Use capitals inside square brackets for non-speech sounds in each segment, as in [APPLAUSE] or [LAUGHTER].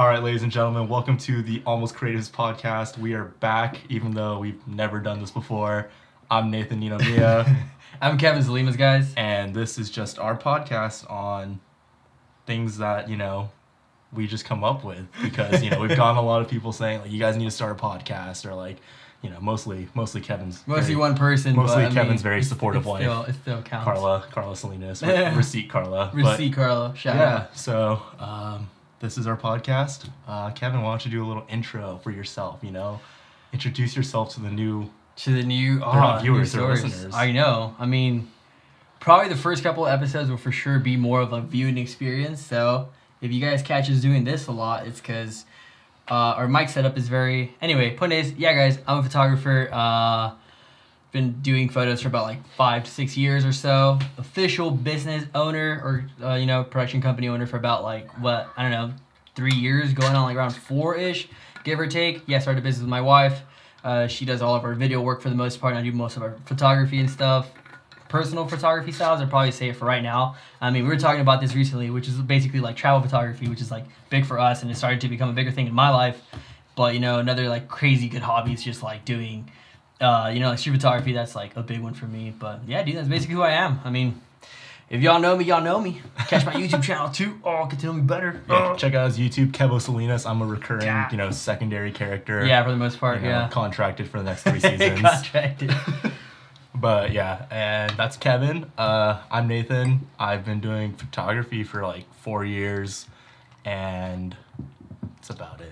All right, ladies and gentlemen, welcome to the Almost Creatives podcast. We are back, even though we've never done this before. I'm Nathan Ninomiya, [LAUGHS] I'm Kevin Salinas, guys. and this is just our podcast on things that, you know, we just come up with because, you know, we've gotten a lot of people saying, like, you guys need to start a podcast, or like, you know, mostly, mostly Kevin's. Mostly very- one person. mostly but, Kevin's mean, very supportive it's wife. Still, it still counts. Carla, Carla Salinas, [LAUGHS] re- receipt Carla. but- Receipt, Carla. Shout yeah, out. so um, this is our podcast. Uh, Kevin, why don't you do a little intro for yourself? You know, introduce yourself to the new. To the new, oh, not viewers, they're listeners. I know. I mean, probably the first couple of episodes will for sure be more of a viewing experience. So if you guys catch us doing this a lot, it's because uh, our mic setup is very. Anyway, point is, yeah, guys, I'm a photographer. Uh, been doing photos for about like five to six years or so. Official business owner or uh, you know production company owner for about like what I don't know three years, going on like around four ish, give or take. Yeah, started a business with my wife. Uh, she does all of our video work for the most part. And I do most of our photography and stuff. Personal photography styles, I'd probably say for right now. I mean, we were talking about this recently, which is basically like travel photography, which is like big for us, and it started to become a bigger thing in my life. But you know, another like crazy good hobby is just like doing uh, you know, like street photography, that's like a big one for me. But yeah, dude, that's basically who I am. I mean, if y'all know me, y'all know me. Catch my YouTube channel too. Oh, get to know me better. Yeah, check out his YouTube, Kevo Salinas. I'm a recurring, Yeah. you know, secondary character. Yeah, for the most part, you know, yeah. contracted for the next three [LAUGHS] seasons. Contracted. [LAUGHS] but yeah, and that's Kevin. Uh, I'm Nathan. I've been doing photography for like four years, and that's about it.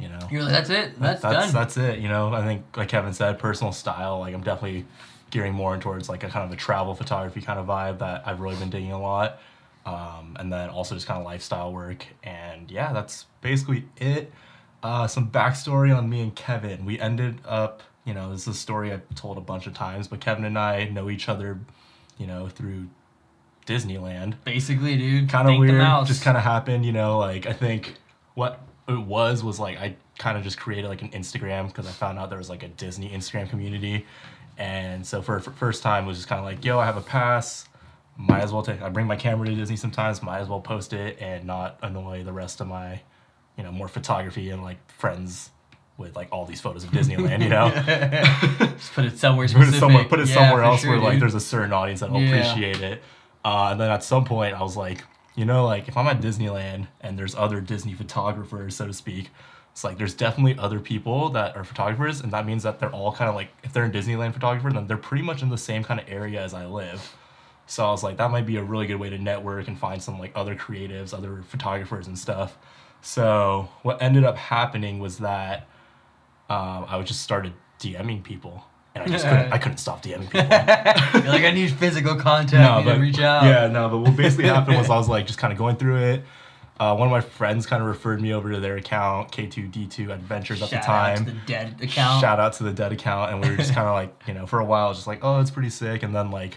You know. You're like, that's it. That's, that's done. that's it. You know, I think like Kevin said, personal style. Like I'm definitely gearing more towards like a kind of a travel photography kind of vibe that I've really been digging a lot. Um, and then also just kind of lifestyle work. And yeah, that's basically it. Uh, some backstory on me and Kevin. We ended up, you know, this is a story I've told a bunch of times, but Kevin and I know each other, you know, through Disneyland Basically, dude. kind of weird. Just kind of happened, you know. Like I think what it was was like I kind of just created like an Instagram because I found out there was like a Disney Instagram community, and so for, for first time was just kind of like, yo, I have a pass. Might as well take. I bring my camera to Disney sometimes. Might as well post it and not annoy the rest of my, you know, more photography and like friends with like all these photos of Disneyland. You know. [LAUGHS] Just put it somewhere put specific. it somewhere put it Yeah, somewhere else sure, where like there's a certain audience that'll Yeah. appreciate it uh, and then at some point i was like you know like if i'm at disneyland and there's other disney photographers so to speak it's like there's definitely other people that are photographers and that means that they're all kind of like if they're in disneyland photographer then they're pretty much in the same kind of area as i live. So i was like that might be a really good way to network and find some like other creatives other photographers and stuff. So what ended up happening was that um, i would just started dming people and i just couldn't i couldn't stop dming [LAUGHS] people You're like, I need physical contact. no, but to reach out. yeah, no, but what basically [LAUGHS] happened was I was like just kind of going through it. Uh, one of my friends kind of referred me over to their account, K2D2 Adventures at the time. Shout out to the dead account. Shout out to the dead account, and we were just kind of like, you know, for a while, just like, oh, it's pretty sick, and then like,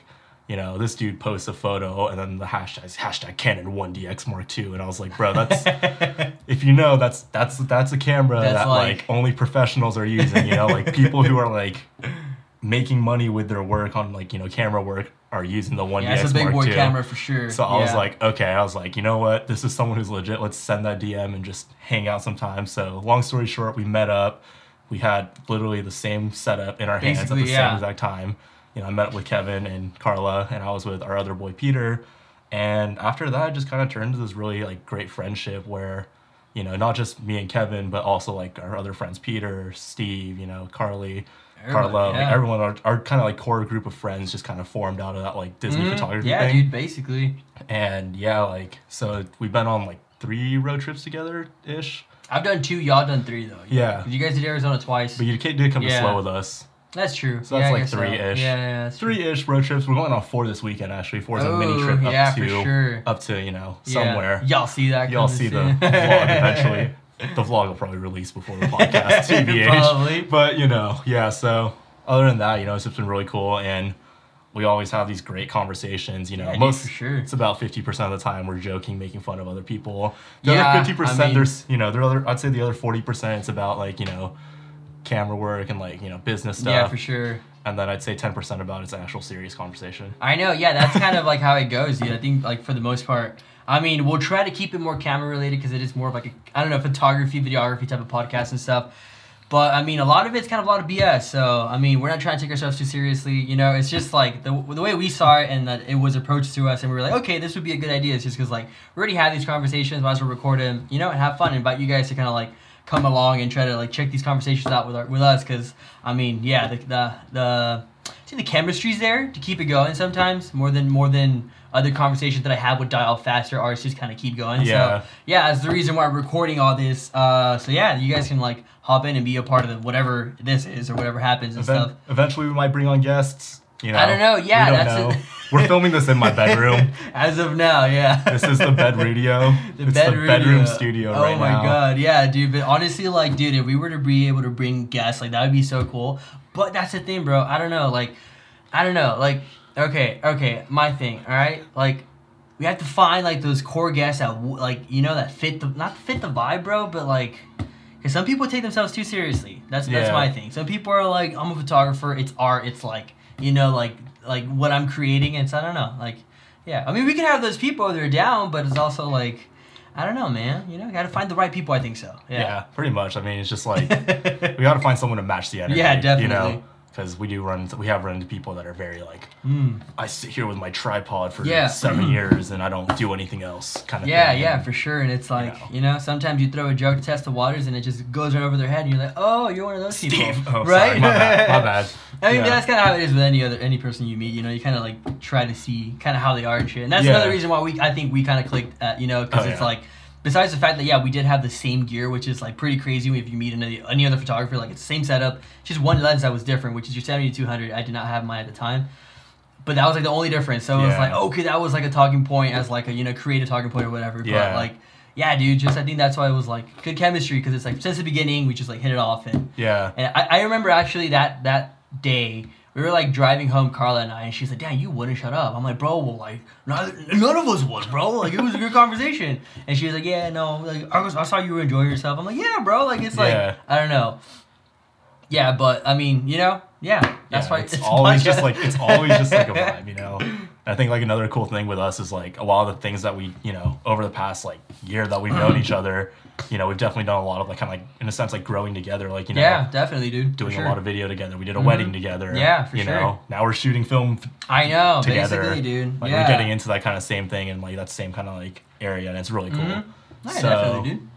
you know, this dude posts a photo, and then the hashtag is hashtag Canon 1DX Mark II, and I was like, bro, that's [LAUGHS] if you know, that's that's that's a camera That's that like, like- only professionals are using, you know, like people who are like [LAUGHS] making money with their work on like you know camera work are using the 1DX yeah, it's a big Mark boy II. camera for sure. So I was like, okay, I was like, you know what? This is someone who's legit. Let's send that DM and just hang out sometime. So long story short, we met up. We had literally the same setup in our hands at the Basically, same exact time. You know, I met with Kevin and Carla, and I was with our other boy Peter. And after that, it just kind of turned into this really like great friendship where, you know, not just me and Kevin, but also like our other friends, Peter, Steve, you know, Carly, Everybody, Carla, like everyone, our, our kind of like core group of friends just kind of formed out of that like Disney Mhm. photography Yeah, thing. dude, basically. And yeah, like so we've been on like three road trips together ish. I've done two, y'all done three though. Yeah. You guys did Arizona twice. But you did come to Yeah. SLO with us. That's true. So that's I like three-ish. Yeah, yeah, that's. Three ish road trips. We're going on four this weekend actually. Four's a mini trip up yeah, to for sure. up to, you know, Yeah. somewhere. Y'all see that? Y'all see the vlog eventually. [LAUGHS] The vlog will probably release before the podcast, [LAUGHS] TBH. Probably. But you know, yeah. So other than that, you know, it's just been really cool, and we always have these great conversations. You know, Yeah, most for sure. it's about fifty percent of the time we're joking, making fun of other people. The Yeah, other fifty percent, I mean- there's you know, the other I'd say the other forty percent, it's about like you know, camera work and like you know business stuff. Yeah, for sure. And then I'd say ten percent about it's actual serious conversation. I know, yeah, that's kind of like how it goes, dude. I think like for the most part, I mean, we'll try to keep it more camera related because it is more of like a I don't know photography, videography type of podcast and stuff. But I mean, a lot of it's kind of a lot of BS. So I mean, we're not trying to take ourselves too seriously. You know, it's just like the, the way we saw it and that it was approached to us, and we were like, okay, this would be a good idea. It's just because like we already had these conversations, might as well record them, you know, and have fun. And invite you guys to kind of like come along and try to like check these conversations out with our, with us. Because I mean, yeah, the the the think the chemistry's there to keep it going sometimes more than more than other conversations that I have would die off faster. Ours just kind of keep going. Yeah. So yeah, that's the reason why we're recording all this. Uh, so yeah, you guys can like hop in and be a part of the, whatever this is or whatever happens and Event- stuff. eventually, we might bring on guests. You know, I don't know, yeah, we don't that's know. [LAUGHS] We're filming this in my bedroom. [LAUGHS] As of now, yeah. this is the bed [LAUGHS] radio. The it's bed the bedroom studio Oh right my now. god, yeah, dude. But honestly, like, dude, if we were to be able to bring guests, like, that would be so cool. But that's the thing, bro. I don't know, like, I don't know, like, okay, okay, my thing, all right, like. We have to find like those core guests that like you know that fit the not fit the vibe, bro, but like because some people take themselves too seriously. That's that's my thing. Some people are like, I'm a photographer. It's art. It's like you know, like like what I'm creating. It's I don't know, like yeah. I mean, we can have those people that are down, but it's also like I don't know, man. You know, got to find the right people. I think so. Yeah. Yeah. pretty much. I mean, it's just like [LAUGHS] we got to find someone to match the energy. Yeah, definitely. You know, because we do run. We have run into people that are very like, Mm. I sit here with my tripod for Yeah. seven years and I don't do anything else. Kind of. Yeah, thing. yeah, for sure. And it's like, know. you know, sometimes you throw a joke to test the waters and it just goes right over their head and you're like, oh, you're one of those people. Oh, right? sorry. My bad. My bad. [LAUGHS] I mean, Yeah. that's kind of how it is with any other any person you meet. You know, you kind of like try to see kind of how they are and shit. And that's Yeah. another reason why we I think we kind of clicked. At, you know, because Oh, it's like besides the fact that yeah we did have the same gear, which is like pretty crazy if you meet any, any other photographer. Like it's the same setup, just one lens that was different, which is your seventy two hundred. I did not have mine at the time. But that was like the only difference. So it was like, okay, that was like a talking point as like a you know creative talking point or whatever. But like, yeah, dude, just I think that's why it was like good chemistry because it's like since the beginning we just like hit it off and Yeah. and I, I remember actually that that day we were like driving home, Carla and I, and she's like, "Damn, you wouldn't shut up." I'm like, "Bro, well, like none, none of us would, bro. Like it was a good conversation." And she was like, "Yeah, no, like I, was, I saw you were enjoying yourself." I'm like, "Yeah, bro. Like it's like I don't know." Yeah, but I mean, you know, yeah, that's Yeah, why it's a [LAUGHS] always just like it's always just like a vibe, you know. And I think like another cool thing with us is like a lot of the things that we, you know, over the past like year that we've known each other, you know, we've definitely done a lot of like kind of like in a sense like growing together, like you know, yeah, definitely, dude. doing sure. a lot of video together. We did a Mhm. wedding together. Yeah, for you sure. know, now we're shooting film I know, together. basically, dude. Like yeah. we're getting into that kind of same thing and like that same kind of like area, and it's really cool. Mhm. Yeah, So- definitely, dude.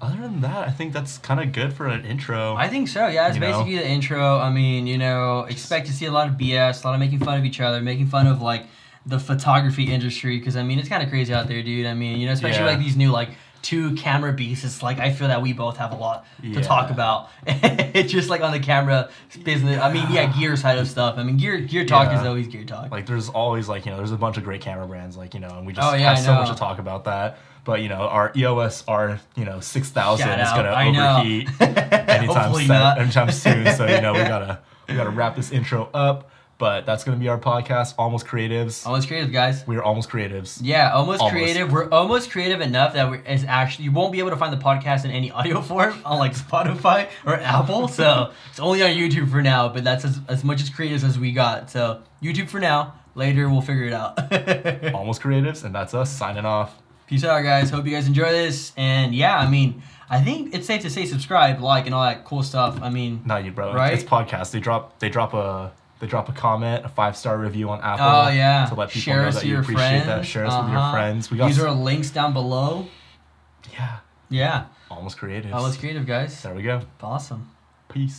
Other than that, I think that's kind of good for an intro. I think so. Yeah, it's You know? basically the intro. I mean, you know, expect to see a lot of BS, a lot of making fun of each other, making fun of like the photography industry. Because I mean, it's kind of crazy out there, dude. I mean, you know, especially Yeah. like these new like two camera beasts. It's like I feel that we both have a lot to Yeah. talk about. [LAUGHS] it's just like on the camera business. I mean, yeah, gear side of stuff. I mean, gear gear talk Yeah. is always gear talk. like there's always like you know there's a bunch of great camera brands like you know and we just Oh, yeah, have so much to talk about that but you know our EOS R you know 6000 is gonna I overheat [LAUGHS] anytime, Hopefully se- anytime soon so you know we gotta we gotta wrap this intro up but that's gonna be our podcast almost creatives Almost creative, guys. we are almost creatives Yeah, almost, Almost. creative. We're almost creative enough that we're is actually you won't be able to find the podcast in any [LAUGHS] audio form on like Spotify or Apple. So it's only on YouTube for now. But that's as, as much as creatives as we got. So YouTube for now. Later we'll figure it out. [LAUGHS] almost creatives and that's us signing off Peace out, guys. Hope you guys enjoy this. And yeah, I mean, I think it's safe to say subscribe, like, and all that cool stuff. I mean, not you bro Right? it's podcast they drop they drop a they drop a comment, a five star review on Apple. oh yeah, To let people share know that you appreciate friends. that. Share us with your Uh-huh. friends. We got These are links down below. yeah, Yeah, almost creative. almost creative, guys. There we go. Awesome. Peace.